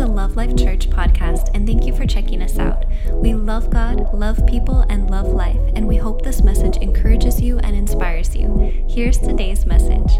the Love Life Church podcast, and thank you for checking us out. We love God, love people, and love life, and we hope this message encourages you and inspires you. Here's today's message.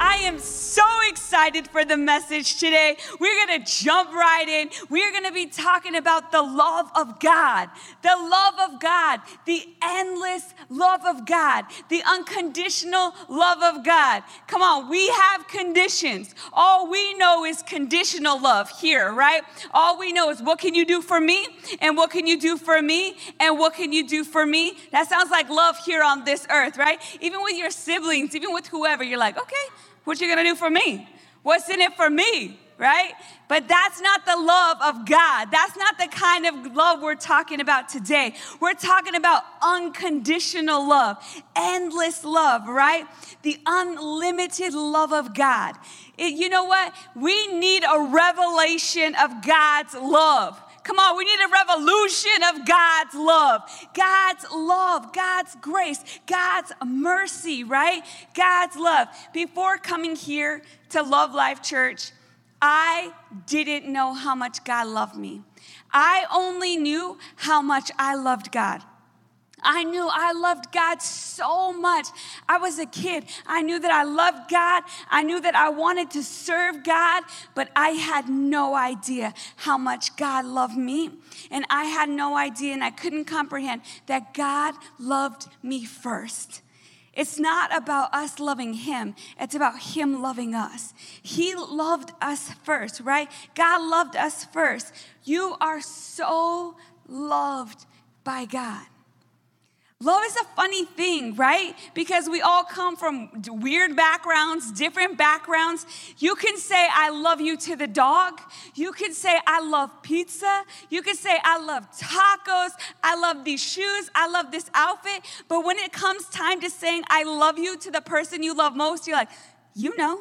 I am so excited for the message today. We're going to jump right in. We're going to be talking about the love of God, the love of God, the endless love of God, the unconditional love of God. Come on, we have conditions. All we know is conditional love here, right? All we know is what can you do for me? And what can you do for me? And what can you do for me? That sounds like love here on this earth, right? Even with your siblings, even with whoever, you're like, okay, what you gonna do for me? What's in it for me? Right? But that's not the love of God. That's not the kind of love we're talking about today. We're talking about unconditional love, endless love, right? The unlimited love of God. It, you know what? We need a revelation of God's love. Come on, we need a revolution of God's love. God's love, God's grace, God's mercy, right? God's love. Before coming here to Love Life Church, I didn't know how much God loved me. I only knew how much I loved God. I knew I loved God so much. I was a kid. I knew that I loved God. I knew that I wanted to serve God, but I had no idea how much God loved me. And I had no idea and I couldn't comprehend that God loved me first. It's not about us loving Him, it's about Him loving us. He loved us first, right? God loved us first. You are so loved by God. Love is a funny thing, right? Because we all come from weird backgrounds, different backgrounds. You can say, I love you to the dog. You can say, I love pizza. You can say, I love tacos. I love these shoes. I love this outfit. But when it comes time to saying, I love you to the person you love most, you're like, you know.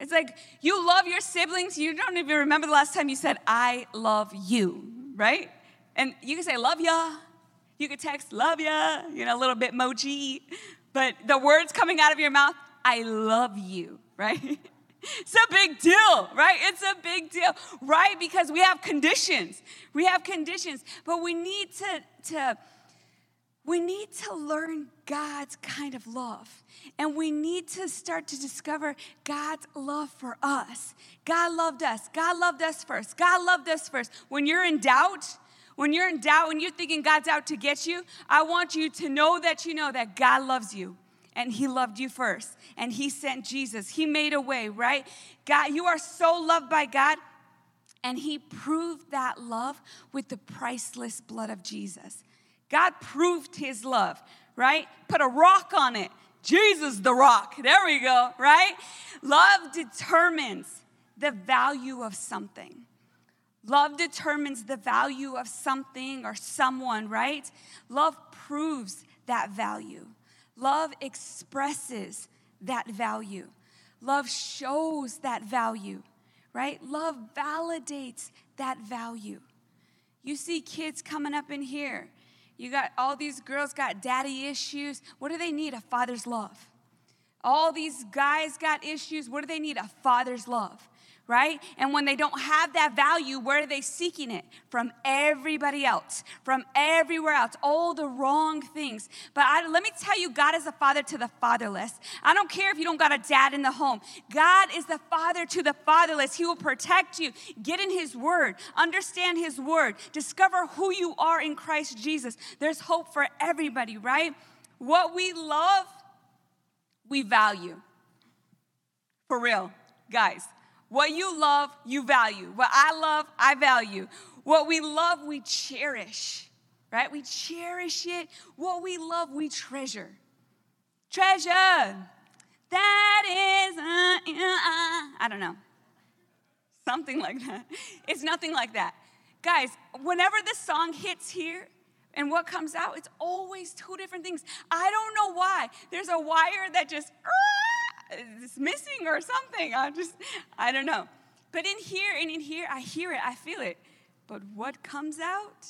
It's like you love your siblings. You don't even remember the last time you said, I love you, right? And you can say, love ya. You can text, love ya, you know, a little Bitmoji. But the words coming out of your mouth, I love you, right? It's a big deal, right? It's a big deal, right? Because we have conditions. We have conditions, but we need to, to we need to learn God's kind of love. And we need to start to discover God's love for us. God loved us. God loved us first. God loved us first. When you're in doubt, when you're in doubt, when you're thinking God's out to get you, I want you to know that you know that God loves you and he loved you first and he sent Jesus. He made a way, right? God, you are so loved by God and he proved that love with the priceless blood of Jesus. God proved his love, right? Put a rock on it. Jesus the rock. There we go, right? Love determines the value of something. Love determines the value of something or someone, right? Love proves that value. Love expresses that value. Love shows that value, right? Love validates that value. You see kids coming up in here. You got all these girls got daddy issues. What do they need? A father's love. All these guys got issues. What do they need? A father's love right? And when they don't have that value, where are they seeking it? From everybody else, from everywhere else, all the wrong things. But I, let me tell you, God is a father to the fatherless. I don't care if you don't got a dad in the home. God is the father to the fatherless. He will protect you. Get in His word, understand His word, discover who you are in Christ Jesus. There's hope for everybody, right? What we love, we value. For real, guys. What you love, you value. What I love, I value. What we love, we cherish, right? We cherish it. What we love, we treasure. Treasure. That is, uh, uh, uh. I don't know. Something like that. It's nothing like that. Guys, whenever this song hits here, and what comes out, it's always two different things. I don't know why. There's a wire that just, it's missing or something. I just, I don't know. But in here and in here, I hear it, I feel it. But what comes out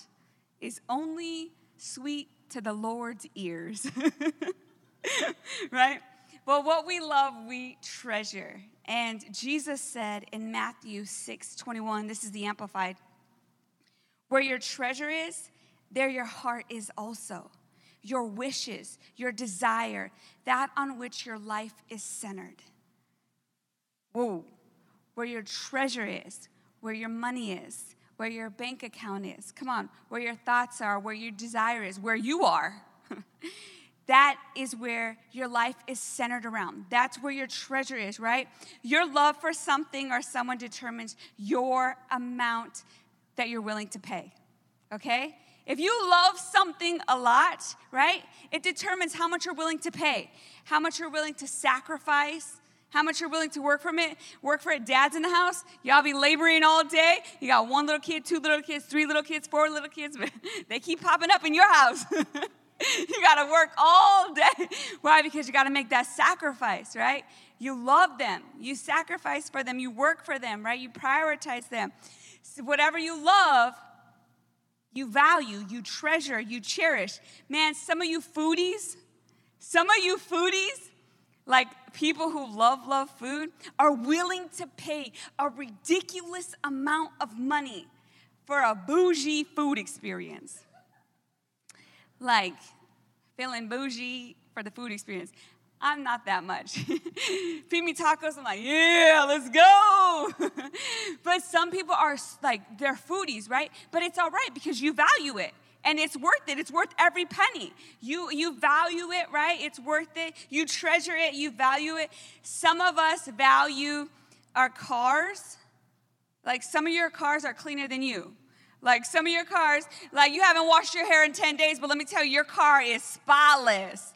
is only sweet to the Lord's ears. right? But what we love, we treasure. And Jesus said in Matthew 6 21, this is the Amplified, where your treasure is, there your heart is also. Your wishes, your desire, that on which your life is centered. Whoa. Where your treasure is, where your money is, where your bank account is. Come on, where your thoughts are, where your desire is, where you are. that is where your life is centered around. That's where your treasure is, right? Your love for something or someone determines your amount that you're willing to pay, okay? If you love something a lot, right, it determines how much you're willing to pay, how much you're willing to sacrifice, how much you're willing to work from it, work for it. Dad's in the house, y'all be laboring all day. You got one little kid, two little kids, three little kids, four little kids, they keep popping up in your house. you got to work all day. Why? Because you got to make that sacrifice, right? You love them. You sacrifice for them. You work for them, right? You prioritize them. So whatever you love, you value, you treasure, you cherish. Man, some of you foodies, some of you foodies, like people who love, love food, are willing to pay a ridiculous amount of money for a bougie food experience. Like feeling bougie for the food experience. I'm not that much. Feed me tacos, I'm like, yeah, let's go. but some people are like, they're foodies, right? But it's all right because you value it and it's worth it. It's worth every penny. You you value it right? It's worth it. You treasure it. You value it. Some of us value our cars. Like some of your cars are cleaner than you. Like some of your cars like you haven't washed your hair in 10 days but let me tell you your car is spotless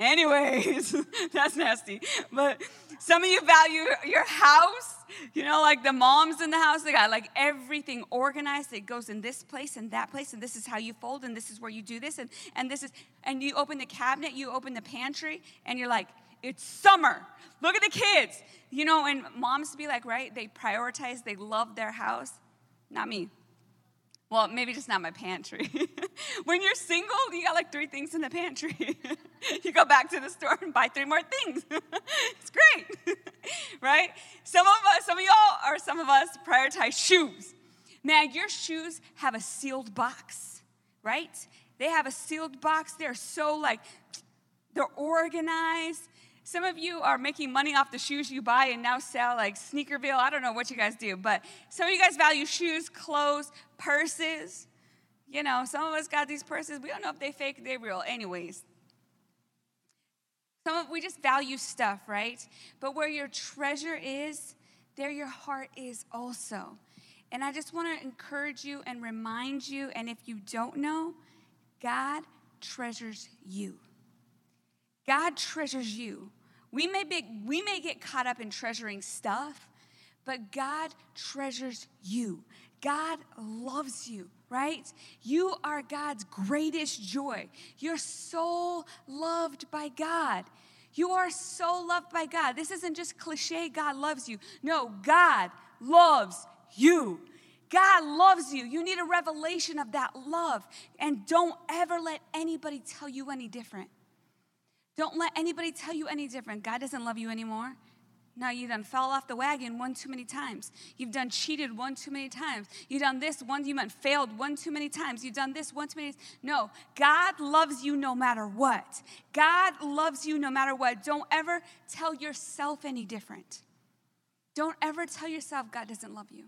Anyways, that's nasty. But some of you value your house. You know, like the moms in the house, they got like everything organized. It goes in this place and that place, and this is how you fold, and this is where you do this, and, and this is, and you open the cabinet, you open the pantry, and you're like, it's summer. Look at the kids. You know, and moms be like, right? They prioritize, they love their house. Not me. Well, maybe just not my pantry. when you're single, you got like three things in the pantry. you go back to the store and buy three more things. it's great, right? Some of us, some of y'all, or some of us prioritize shoes. Man, your shoes have a sealed box, right? They have a sealed box. They're so like, they're organized. Some of you are making money off the shoes you buy and now sell, like Sneakerville. I don't know what you guys do, but some of you guys value shoes, clothes, purses. You know, some of us got these purses. We don't know if they fake, they real. Anyways, some of we just value stuff, right? But where your treasure is, there your heart is also. And I just want to encourage you and remind you, and if you don't know, God treasures you. God treasures you. We may, be, we may get caught up in treasuring stuff, but God treasures you. God loves you, right? You are God's greatest joy. You're so loved by God. You are so loved by God. This isn't just cliche, God loves you. No, God loves you. God loves you. You need a revelation of that love. And don't ever let anybody tell you any different. Don't let anybody tell you any different. God doesn't love you anymore. Now you done fell off the wagon one too many times. You've done cheated one too many times. You've done this one, you meant failed one too many times. You've done this one too many. No, God loves you no matter what. God loves you no matter what. Don't ever tell yourself any different. Don't ever tell yourself God doesn't love you.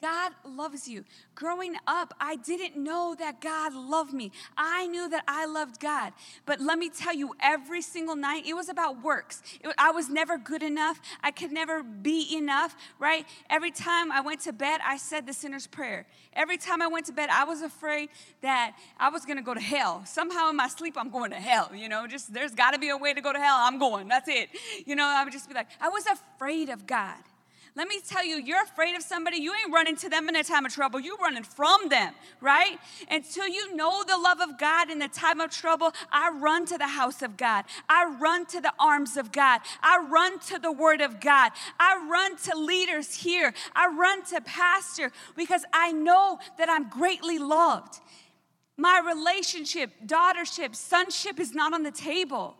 God loves you. Growing up, I didn't know that God loved me. I knew that I loved God. But let me tell you, every single night, it was about works. It, I was never good enough. I could never be enough, right? Every time I went to bed, I said the sinner's prayer. Every time I went to bed, I was afraid that I was going to go to hell. Somehow in my sleep, I'm going to hell. You know, just there's got to be a way to go to hell. I'm going. That's it. You know, I would just be like, I was afraid of God. Let me tell you, you're afraid of somebody, you ain't running to them in a time of trouble. You're running from them, right? Until you know the love of God in the time of trouble, I run to the house of God. I run to the arms of God. I run to the word of God. I run to leaders here. I run to pastor because I know that I'm greatly loved. My relationship, daughtership, sonship is not on the table.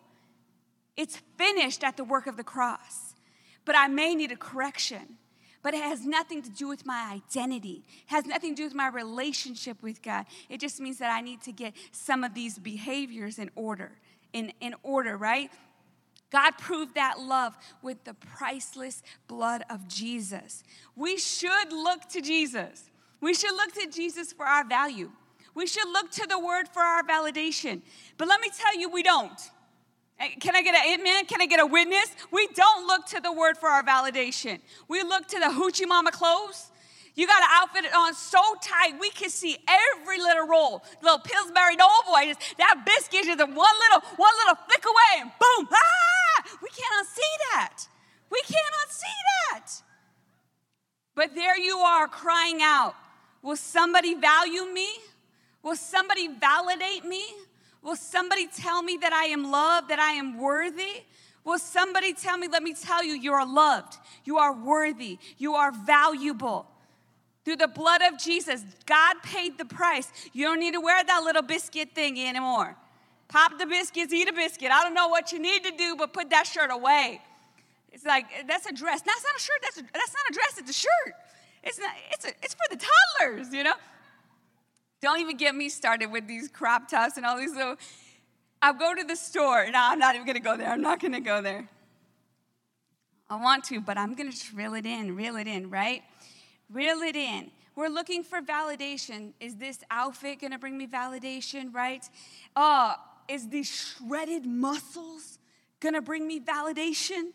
It's finished at the work of the cross. But I may need a correction. But it has nothing to do with my identity. It has nothing to do with my relationship with God. It just means that I need to get some of these behaviors in order. In, in order, right? God proved that love with the priceless blood of Jesus. We should look to Jesus. We should look to Jesus for our value. We should look to the word for our validation. But let me tell you, we don't. Can I get an amen? Can I get a witness? We don't look to the word for our validation. We look to the hoochie mama clothes. You got to outfit it on so tight we can see every little roll. Little Pillsbury Doughboy, that biscuit is one little, one little flick away, and boom! Ah! We cannot see that. We cannot see that. But there you are crying out, Will somebody value me? Will somebody validate me? Will somebody tell me that I am loved, that I am worthy? Will somebody tell me, let me tell you, you are loved, you are worthy, you are valuable. Through the blood of Jesus, God paid the price. You don't need to wear that little biscuit thing anymore. Pop the biscuits, eat a biscuit. I don't know what you need to do, but put that shirt away. It's like, that's a dress. That's not a shirt, that's, a, that's not a dress, it's a shirt. It's, not, it's, a, it's for the toddlers, you know? Don't even get me started with these crop tops and all these little. I'll go to the store. No, I'm not even gonna go there. I'm not gonna go there. I want to, but I'm gonna just reel it in, reel it in, right? Reel it in. We're looking for validation. Is this outfit gonna bring me validation, right? Uh, is these shredded muscles gonna bring me validation?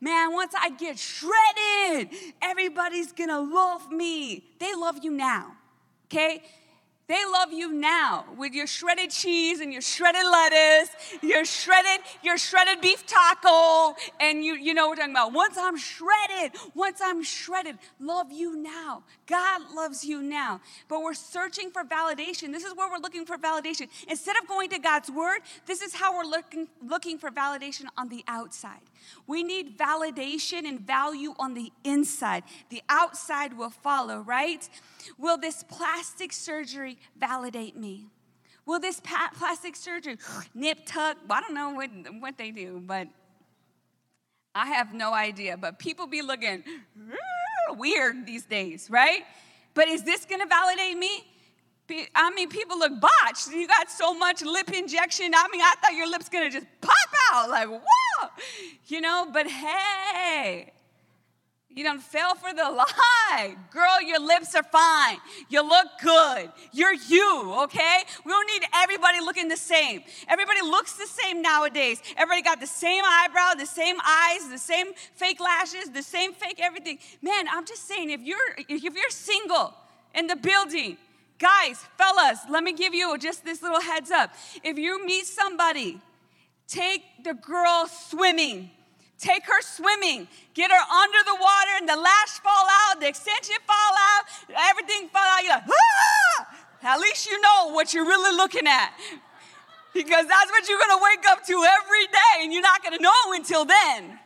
Man, once I get shredded, everybody's gonna love me. They love you now, okay? They love you now with your shredded cheese and your shredded lettuce, your shredded, your shredded beef taco, and you, you know what I'm talking about. Once I'm shredded, once I'm shredded, love you now. God loves you now. But we're searching for validation. This is where we're looking for validation. Instead of going to God's word, this is how we're looking, looking for validation on the outside. We need validation and value on the inside. The outside will follow, right? Will this plastic surgery validate me? Will this plastic surgery nip tuck? I don't know what, what they do, but I have no idea. But people be looking weird these days, right? But is this gonna validate me? I mean, people look botched. You got so much lip injection. I mean, I thought your lip's gonna just pop out, like, whoa, you know, but hey, you don't fail for the lie. Girl, your lips are fine. You look good. You're you, okay? We don't need everybody looking the same. Everybody looks the same nowadays. Everybody got the same eyebrow, the same eyes, the same fake lashes, the same fake everything. Man, I'm just saying if you're if you're single in the building, guys, fellas, let me give you just this little heads up. If you meet somebody, take the girl swimming Take her swimming. Get her under the water and the lash fall out, the extension fall out, everything fall out. You're like, ah! At least you know what you're really looking at. Because that's what you're gonna wake up to every day, and you're not gonna know until then.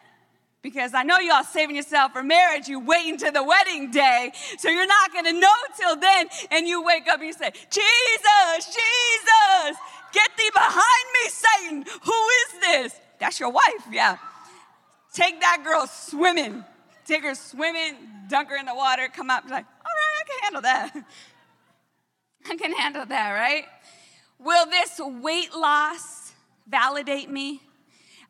Because I know y'all saving yourself for marriage, you wait until the wedding day, so you're not gonna know till then, and you wake up and you say, Jesus, Jesus, get thee behind me, Satan. Who is this? That's your wife, yeah. Take that girl swimming. Take her swimming, dunk her in the water, come up, like, all right, I can handle that. I can handle that, right? Will this weight loss validate me?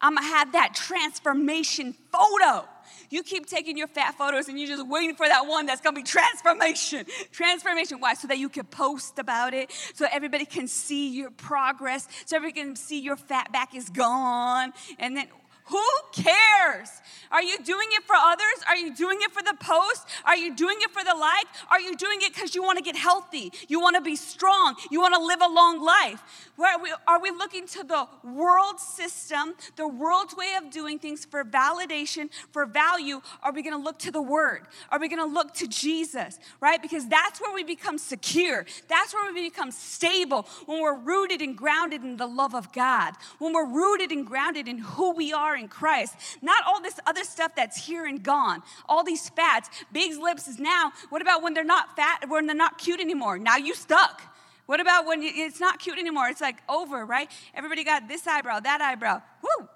I'm gonna have that transformation photo. You keep taking your fat photos and you're just waiting for that one that's gonna be transformation. Transformation. Why? So that you can post about it, so everybody can see your progress, so everybody can see your fat back is gone. And then who cares? Are you doing it for others? Are you doing it for the post? Are you doing it for the like? Are you doing it because you want to get healthy? You want to be strong? You want to live a long life? Are we, are we looking to the world system, the world's way of doing things for validation, for value? Are we going to look to the Word? Are we going to look to Jesus, right? Because that's where we become secure. That's where we become stable when we're rooted and grounded in the love of God, when we're rooted and grounded in who we are in Christ. Not all this other stuff that's here and gone, all these fats. Big lips is now. What about when they're not fat, when they're not cute anymore? Now you stuck. What about when it's not cute anymore? It's like over, right? Everybody got this eyebrow, that eyebrow. Woo!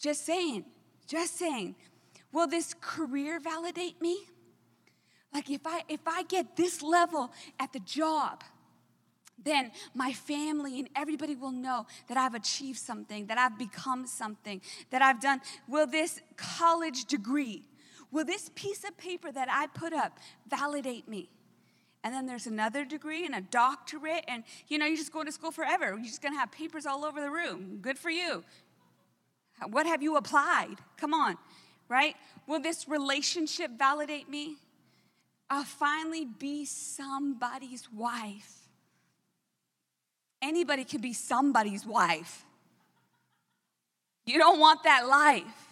Just saying, just saying. Will this career validate me? Like if I if I get this level at the job, then my family and everybody will know that I've achieved something, that I've become something, that I've done. Will this college degree, will this piece of paper that I put up validate me? And then there's another degree and a doctorate, and you know, you're just going to school forever. You're just gonna have papers all over the room. Good for you. What have you applied? Come on, right? Will this relationship validate me? I'll finally be somebody's wife. Anybody can be somebody's wife. You don't want that life.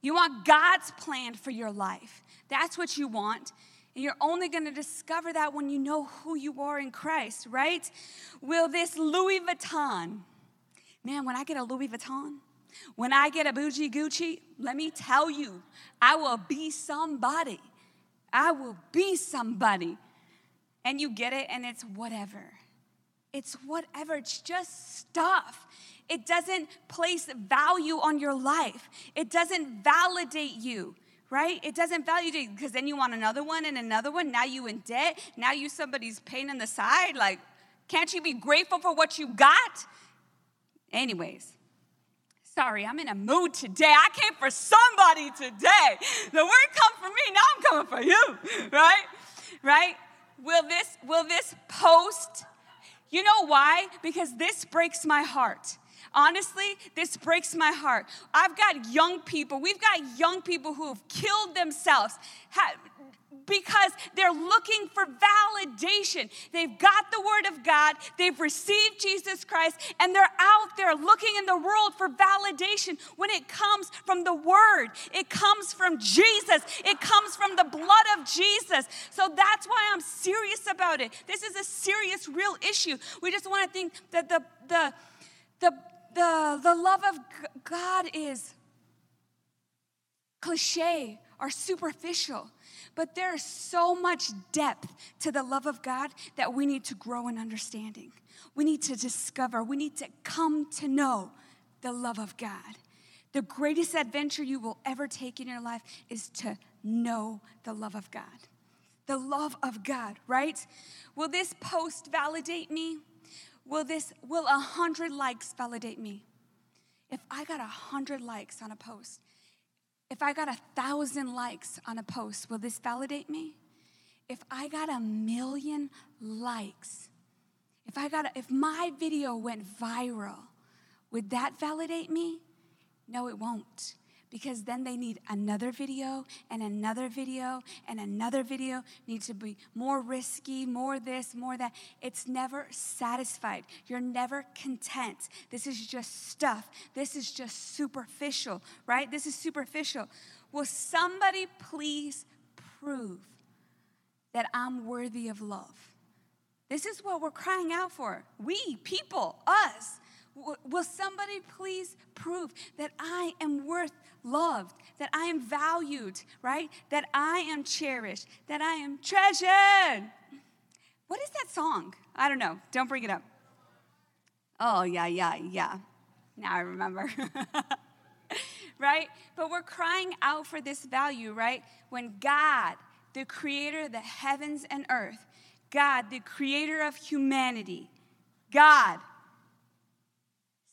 You want God's plan for your life. That's what you want. And you're only going to discover that when you know who you are in Christ, right? Will this Louis Vuitton, man, when I get a Louis Vuitton, when I get a bougie Gucci, let me tell you, I will be somebody. I will be somebody. And you get it, and it's whatever. It's whatever, it's just stuff. It doesn't place value on your life, it doesn't validate you right? It doesn't validate because then you want another one and another one. Now you in debt. Now you somebody's pain in the side. Like, can't you be grateful for what you got? Anyways, sorry, I'm in a mood today. I came for somebody today. The word come for me, now I'm coming for you, right? Right? Will this will this post you know why? Because this breaks my heart. Honestly, this breaks my heart. I've got young people, we've got young people who have killed themselves because they're looking for validation. They've got the Word of God, they've received Jesus Christ, and they're out there looking in the world for validation when it comes from the Word. It comes from Jesus, it comes from the blood of Jesus. So that's why I'm serious about it. This is a serious, real issue. We just want to think that the, the, the, the, the love of God is cliche or superficial. But there is so much depth to the love of God that we need to grow in understanding. We need to discover, we need to come to know the love of God. The greatest adventure you will ever take in your life is to know the love of God. The love of God, right? Will this post validate me? Will this will a hundred likes validate me? If I got a hundred likes on a post, if I got a thousand likes on a post, will this validate me? If I got a million likes, if I got a, if my video went viral, would that validate me? No, it won't because then they need another video and another video and another video. Need to be more risky more this more that. It's never satisfied. You're never content. This is just stuff. This is just superficial right? This is superficial. Will somebody please prove that i'm worthy of love? This is what we're crying out for. We people us. Will somebody please prove that I am worth loved, that I am valued, right? That I am cherished, that I am treasured. What is that song? I don't know. Don't bring it up. Oh, yeah, yeah, yeah. Now I remember. right? But we're crying out for this value, right? When God, the creator of the heavens and earth, God, the creator of humanity, God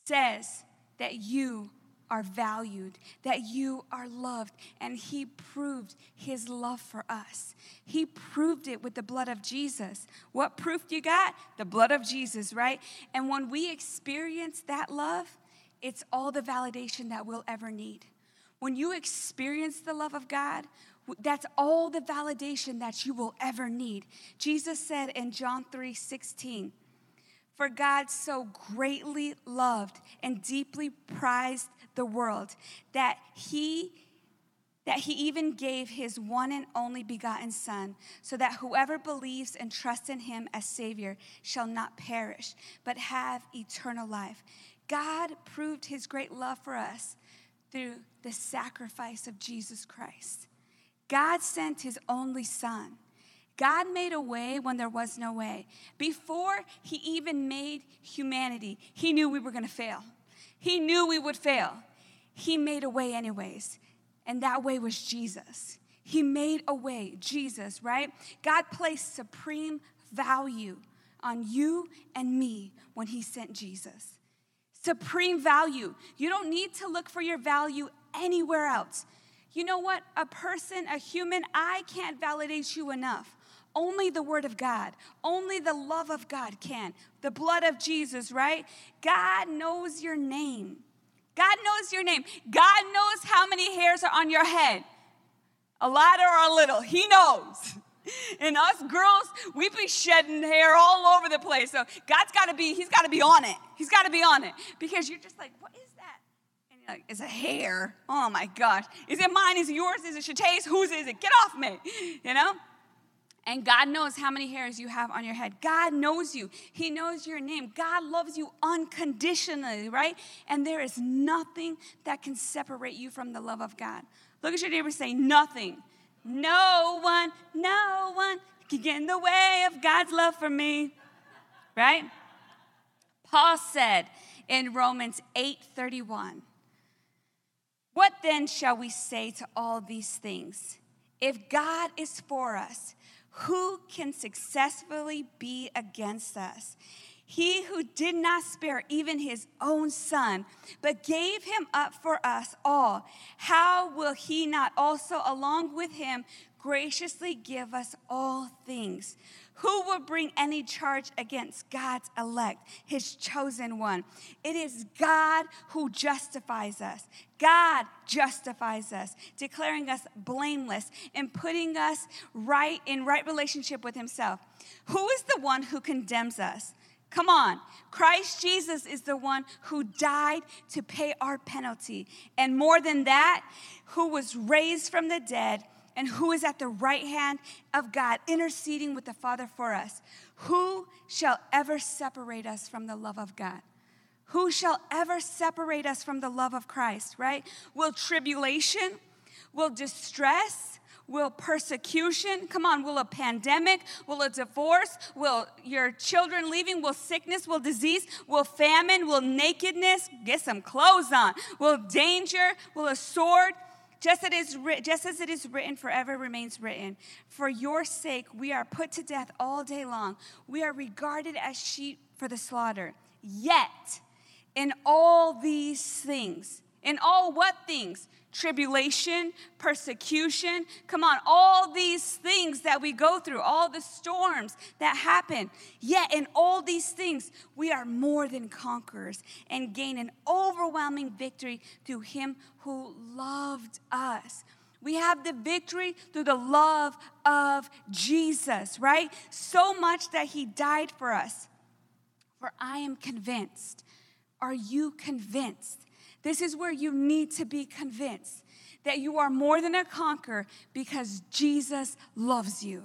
says that you are valued, that you are loved. And He proved His love for us. He proved it with the blood of Jesus. What proof you got? The blood of Jesus, right? And when we experience that love, it's all the validation that we'll ever need. When you experience the love of God, that's all the validation that you will ever need. Jesus said in John 3 16, For God so greatly loved and deeply prized the world, that he that he even gave his one and only begotten Son, so that whoever believes and trusts in him as Savior shall not perish, but have eternal life. God proved his great love for us through the sacrifice of Jesus Christ. God sent his only Son. God made a way when there was no way. Before he even made humanity, he knew we were going to fail. He knew we would fail. he made a way anyways. And that way was Jesus. He made a way, Jesus, right? God placed supreme value on you and me when he sent Jesus. Supreme value. You don't need to look for your value anywhere else. You know what? A person, a human, I can't validate you enough. Only the Word of God, only the love of God can. The blood of Jesus, right? God knows your name. God knows your name. God knows how many hairs are on your head a lot or a little. He knows. And us girls, we be shedding hair all over the place. So God's got to be, He's got to be on it. He's got to be on it because you're just like, what is that? And you're like, it's a hair. Oh my gosh. Is it mine? Is it yours? Is it Shatay's? Whose is it? Get off me. You know? And God knows how many hairs you have on your head. God knows you. He knows your name. God loves you unconditionally, right? And there is nothing that can separate you from the love of God. Look at your neighbor say, nothing. No one, no one can get in the way of God's love for me, right? Paul said in Romans 8 31, What then shall we say to all these things? If God is for us, who can successfully be against us? He who did not spare even his own son, but gave him up for us all, how will he not also, along with him, graciously give us all things? Who will bring any charge against God's elect, his chosen one? It is God who justifies us. God justifies us, declaring us blameless and putting us right in right relationship with himself. Who is the one who condemns us? Come on. Christ Jesus is the one who died to pay our penalty. And more than that, who was raised from the dead and who is at the right hand of God, interceding with the Father for us. Who shall ever separate us from the love of God? Who shall ever separate us from the love of Christ, right? Will tribulation, will distress, will persecution, come on, will a pandemic, will a divorce, will your children leaving, will sickness, will disease, will famine, will nakedness, get some clothes on, will danger, will a sword, just, is, just as it is written, forever remains written. For your sake, we are put to death all day long. We are regarded as sheep for the slaughter. Yet, in all these things, in all what things? Tribulation, persecution. Come on, all these things that we go through, all the storms that happen. Yet, in all these things, we are more than conquerors and gain an overwhelming victory through Him who loved us. We have the victory through the love of Jesus, right? So much that He died for us. For I am convinced. Are you convinced? This is where you need to be convinced that you are more than a conqueror because Jesus loves you.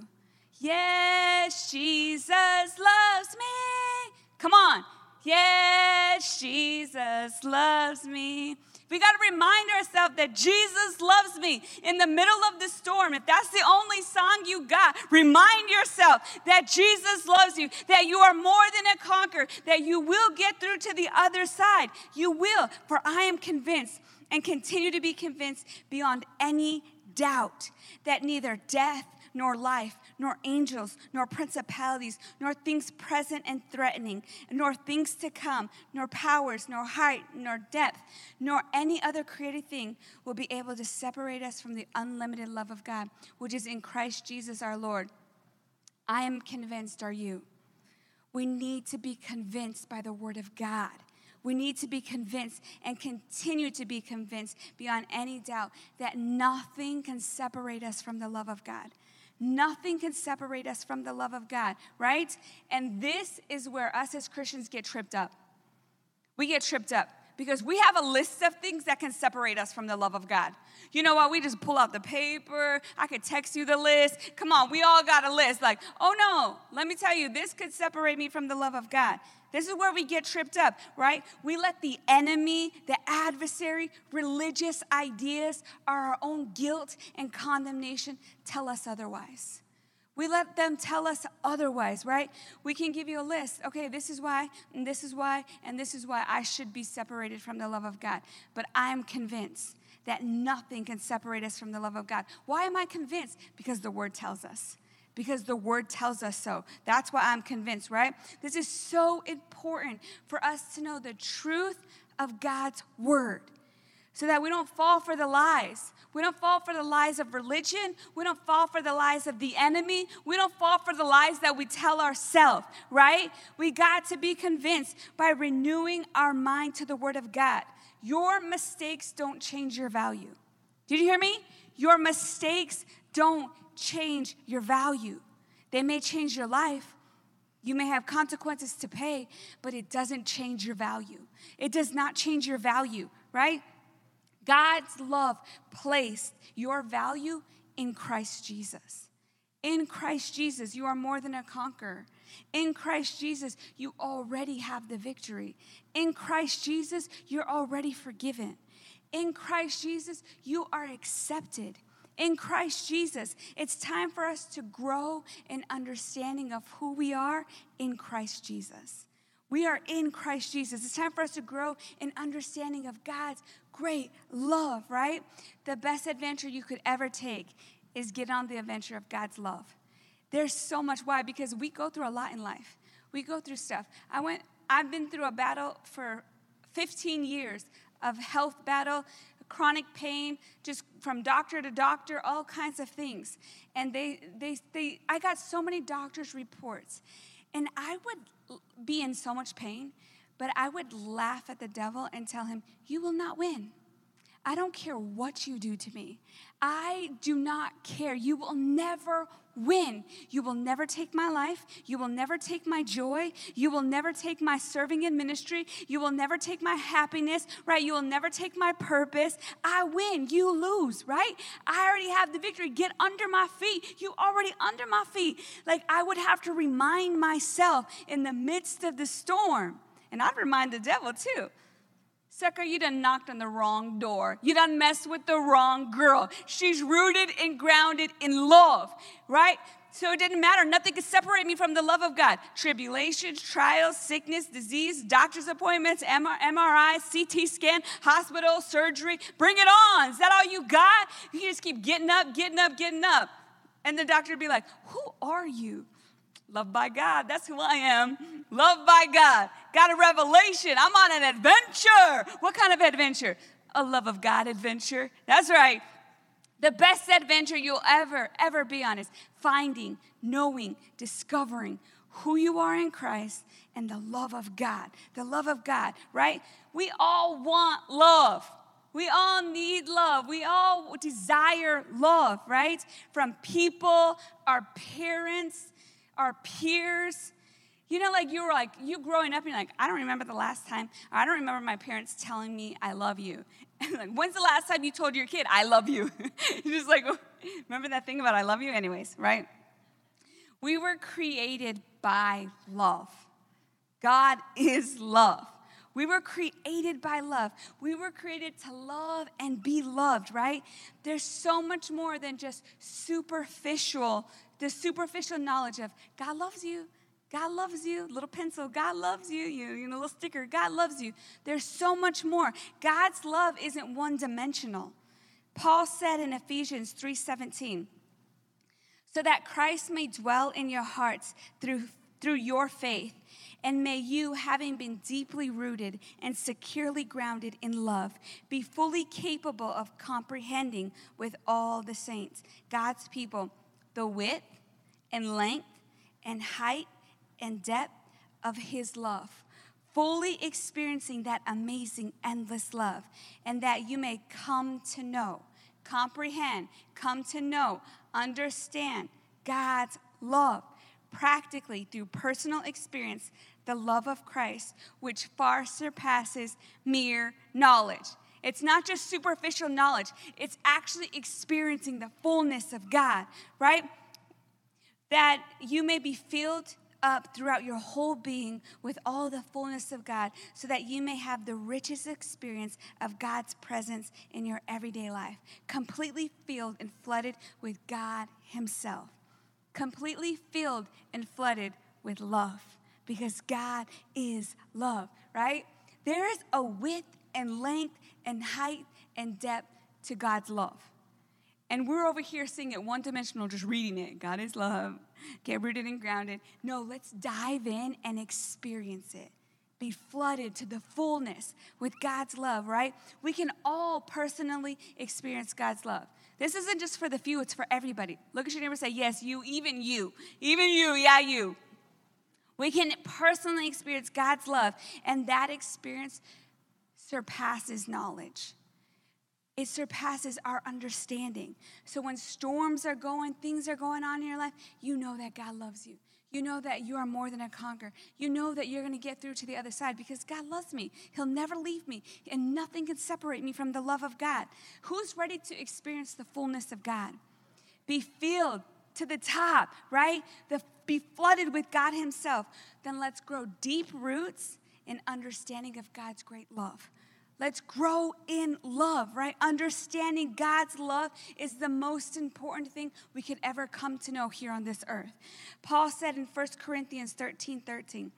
Yes, Jesus loves me. Come on. Yes, Jesus loves me. We got to remind ourselves that Jesus loves me in the middle of the storm. If that's the only song you got, remind yourself that Jesus loves you, that you are more than a conqueror, that you will get through to the other side. You will, for I am convinced and continue to be convinced beyond any doubt that neither death nor life, nor angels, nor principalities, nor things present and threatening, nor things to come, nor powers, nor height, nor depth, nor any other created thing will be able to separate us from the unlimited love of God, which is in Christ Jesus our Lord. I am convinced, are you? We need to be convinced by the Word of God. We need to be convinced and continue to be convinced beyond any doubt that nothing can separate us from the love of God. Nothing can separate us from the love of God, right? And this is where us as Christians get tripped up. We get tripped up because we have a list of things that can separate us from the love of God. You know what? We just pull out the paper. I could text you the list. Come on, we all got a list. Like, oh no, let me tell you, this could separate me from the love of God. This is where we get tripped up, right? We let the enemy, the adversary, religious ideas, or our own guilt and condemnation tell us otherwise. We let them tell us otherwise, right? We can give you a list. Okay, this is why, and this is why, and this is why I should be separated from the love of God. But I'm convinced that nothing can separate us from the love of God. Why am I convinced? Because the word tells us. Because the word tells us so. That's why I'm convinced, right? This is so important for us to know the truth of God's word so that we don't fall for the lies. We don't fall for the lies of religion. We don't fall for the lies of the enemy. We don't fall for the lies that we tell ourselves, right? We got to be convinced by renewing our mind to the Word of God. Your mistakes don't change your value. Did you hear me? Your mistakes don't change your value. They may change your life. You may have consequences to pay, but it doesn't change your value. It does not change your value, right? God's love placed your value in Christ Jesus. In Christ Jesus, you are more than a conqueror. In Christ Jesus, you already have the victory. In Christ Jesus, you're already forgiven. In Christ Jesus, you are accepted. In Christ Jesus, it's time for us to grow in understanding of who we are in Christ Jesus. We are in Christ Jesus. It's time for us to grow in understanding of God's great love, right? The best adventure you could ever take is get on the adventure of God's love. There's so much why because we go through a lot in life. We go through stuff. I went I've been through a battle for 15 years of health battle, chronic pain, just from doctor to doctor, all kinds of things. And they they they I got so many doctors reports. And I would be in so much pain but I would laugh at the devil and tell him, You will not win. I don't care what you do to me. I do not care. You will never win. You will never take my life. You will never take my joy. You will never take my serving in ministry. You will never take my happiness, right? You will never take my purpose. I win. You lose, right? I already have the victory. Get under my feet. You already under my feet. Like I would have to remind myself in the midst of the storm and I'd remind the devil too. Sucker, you done knocked on the wrong door. You done messed with the wrong girl. She's rooted and grounded in love, right? So it didn't matter. Nothing could separate me from the love of God. Tribulations, trials, sickness, disease, doctor's appointments, MRI, CT scan, hospital, surgery. Bring it on. Is that all you got? You just keep getting up, getting up, getting up. And the doctor would be like, Who are you? Loved by God. That's who I am. Loved by God. Got a revelation. I'm on an adventure. What kind of adventure? A love of God adventure. That's right. The best adventure you'll ever, ever be on is finding, knowing, discovering who you are in Christ and the love of God. The love of God, right? We all want love. We all need love. We all desire love, right? From people, our parents, our peers. You know, like you were like, you growing up, and you're like, I don't remember the last time, I don't remember my parents telling me I love you. And like, when's the last time you told your kid, I love you? you're just like, oh, remember that thing about I love you? Anyways, right? We were created by love. God is love. We were created by love. We were created to love and be loved, right? There's so much more than just superficial the superficial knowledge of God loves you. God loves you. Little pencil, God loves you. You, you know, little sticker, God loves you. There's so much more. God's love isn't one dimensional. Paul said in Ephesians 3:17, so that Christ may dwell in your hearts through, through your faith, and may you, having been deeply rooted and securely grounded in love, be fully capable of comprehending with all the saints, God's people, the width and length and height and depth of His love, fully experiencing that amazing, endless love, and that you may come to know, comprehend, come to know, understand God's love practically through personal experience the love of Christ, which far surpasses mere knowledge. It's not just superficial knowledge, it's actually experiencing the fullness of God, right? That you may be filled up throughout your whole being with all the fullness of God, so that you may have the richest experience of God's presence in your everyday life, completely filled and flooded with God Himself. completely filled and flooded with love because God is love, right? There is a width and length and height and depth to God's love. And we're over here seeing it one dimensional, just reading it. God is love. Get rooted and grounded. No, let's dive in and experience it. Be flooded to the fullness with God's love, right? We can all personally experience God's love. This isn't just for the few, it's for everybody. Look at your neighbor and say, Yes, you, even you, even you, yeah, you. We can personally experience God's love, and that experience surpasses knowledge it surpasses our understanding. So when storms are going, things are going on in your life, you know that God loves you. You know that you are more than a conqueror. You know that you're going to get through to the other side because God loves me. He'll never leave me, and nothing can separate me from the love of God. Who's ready to experience the fullness of God? Be filled to the top, right? The, be flooded with God Himself. Then let's grow deep roots in understanding of God's great love. Let's grow in love, right? Understanding God's love is the most important thing we could ever come to know here on this earth. Paul said in 1 Corinthians 13 13,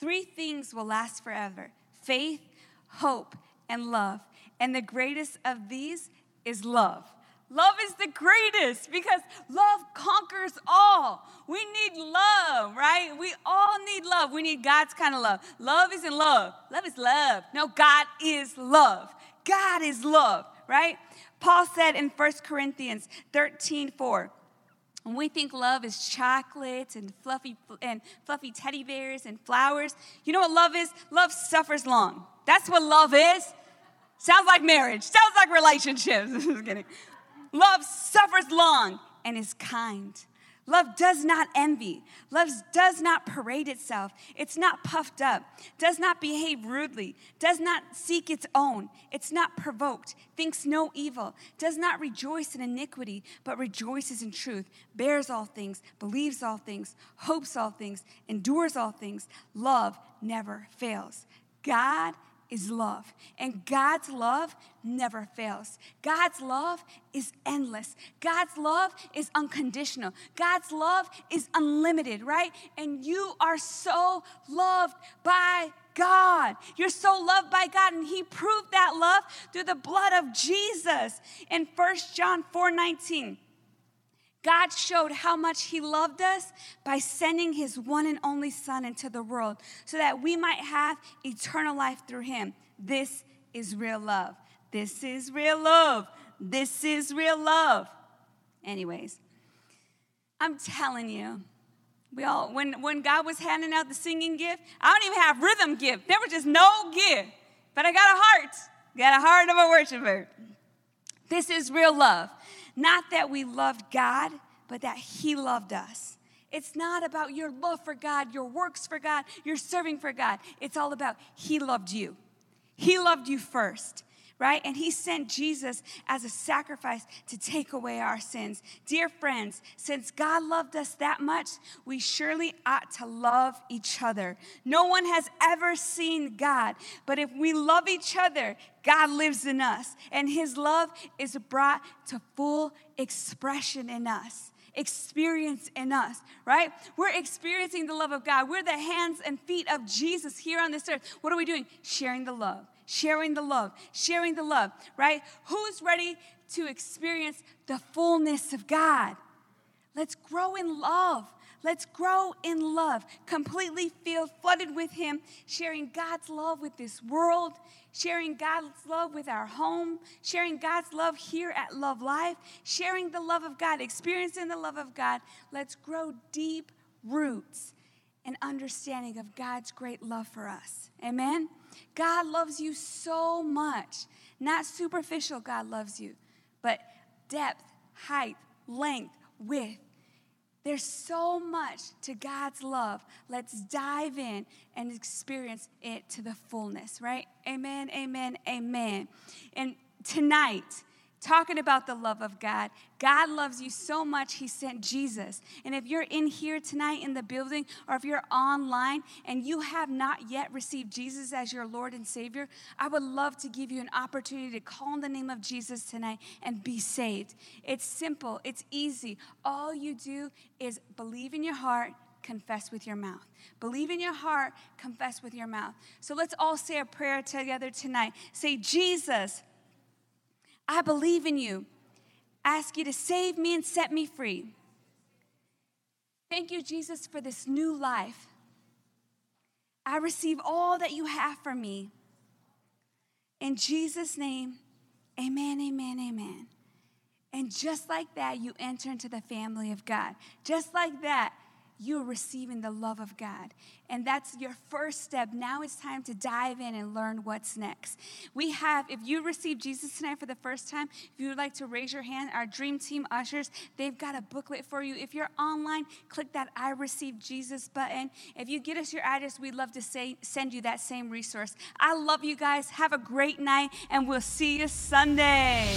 three things will last forever faith, hope, and love. And the greatest of these is love. Love is the greatest because love conquers all. We need love, right? We all need love. We need God's kind of love. Love isn't love. Love is love. No, God is love. God is love, right? Paul said in 1 Corinthians 13 4, when we think love is chocolates and fluffy and fluffy teddy bears and flowers, you know what love is? Love suffers long. That's what love is. Sounds like marriage. Sounds like relationships. Just kidding. Love suffers long and is kind. Love does not envy. Love does not parade itself. It's not puffed up, does not behave rudely, does not seek its own. It's not provoked, thinks no evil, does not rejoice in iniquity, but rejoices in truth, bears all things, believes all things, hopes all things, endures all things. Love never fails. God is love. And God's love never fails. God's love is endless. God's love is unconditional. God's love is unlimited, right? And you are so loved by God. You're so loved by God, and He proved that love through the blood of Jesus in 1 John 4 19. God showed how much He loved us by sending His one and only Son into the world so that we might have eternal life through Him. This is real love. This is real love. This is real love. Anyways, I'm telling you, we all when when God was handing out the singing gift, I don't even have rhythm gift. There was just no gift. But I got a heart. Got a heart of a worshiper. This is real love. Not that we loved God, but that He loved us. It's not about your love for God, your works for God, your serving for God. It's all about He loved you. He loved you first right? And he sent Jesus as a sacrifice to take away our sins. Dear friends, since God loved us that much, we surely ought to love each other. No one has ever seen God, but if we love each other, God lives in us, and his love is brought to full expression in us experience in us, right? We're experiencing the love of God. We're the hands and feet of Jesus here on this earth. What are we doing? Sharing the love, sharing the love, sharing the love, right? Who's ready to experience the fullness of God? Let's grow in love. Let's grow in love, completely filled, flooded with Him, sharing God's love with this world, sharing God's love with our home, sharing God's love here at Love Life, sharing the love of God, experiencing the love of God. Let's grow deep roots and understanding of God's great love for us. Amen? God loves you so much. Not superficial, God loves you, but depth, height, length, width. There's so much to God's love. Let's dive in and experience it to the fullness, right? Amen, amen, amen. And tonight, talking about the love of God. God loves you so much, He sent Jesus. And if you're in here tonight in the building, or if you're online and you have not yet received Jesus as your Lord and Savior, I would love to give you an opportunity to call on the name of Jesus tonight and be saved. It's simple, it's easy. All you do is believe in your heart confess with your mouth. Believe in your heart, confess with your mouth. So let's all say a prayer together tonight. Say, Jesus, I believe in you. ask you to save me and set me free. Thank you, Jesus, for this new life. I receive all that you have for me. In Jesus' name, amen, amen, amen. And just like that, you enter into the family of God. Just like that, you're receiving the love of God. And that's your first step. Now it's time to dive in and learn what's next. We have, if you received Jesus tonight for the first time, if you would like to raise your hand, our dream team ushers, they've got a booklet for you. If you're online, click that I received Jesus button. If you get us your address, we'd love to say, send you that same resource. I love you guys. Have a great night, and we'll see you Sunday.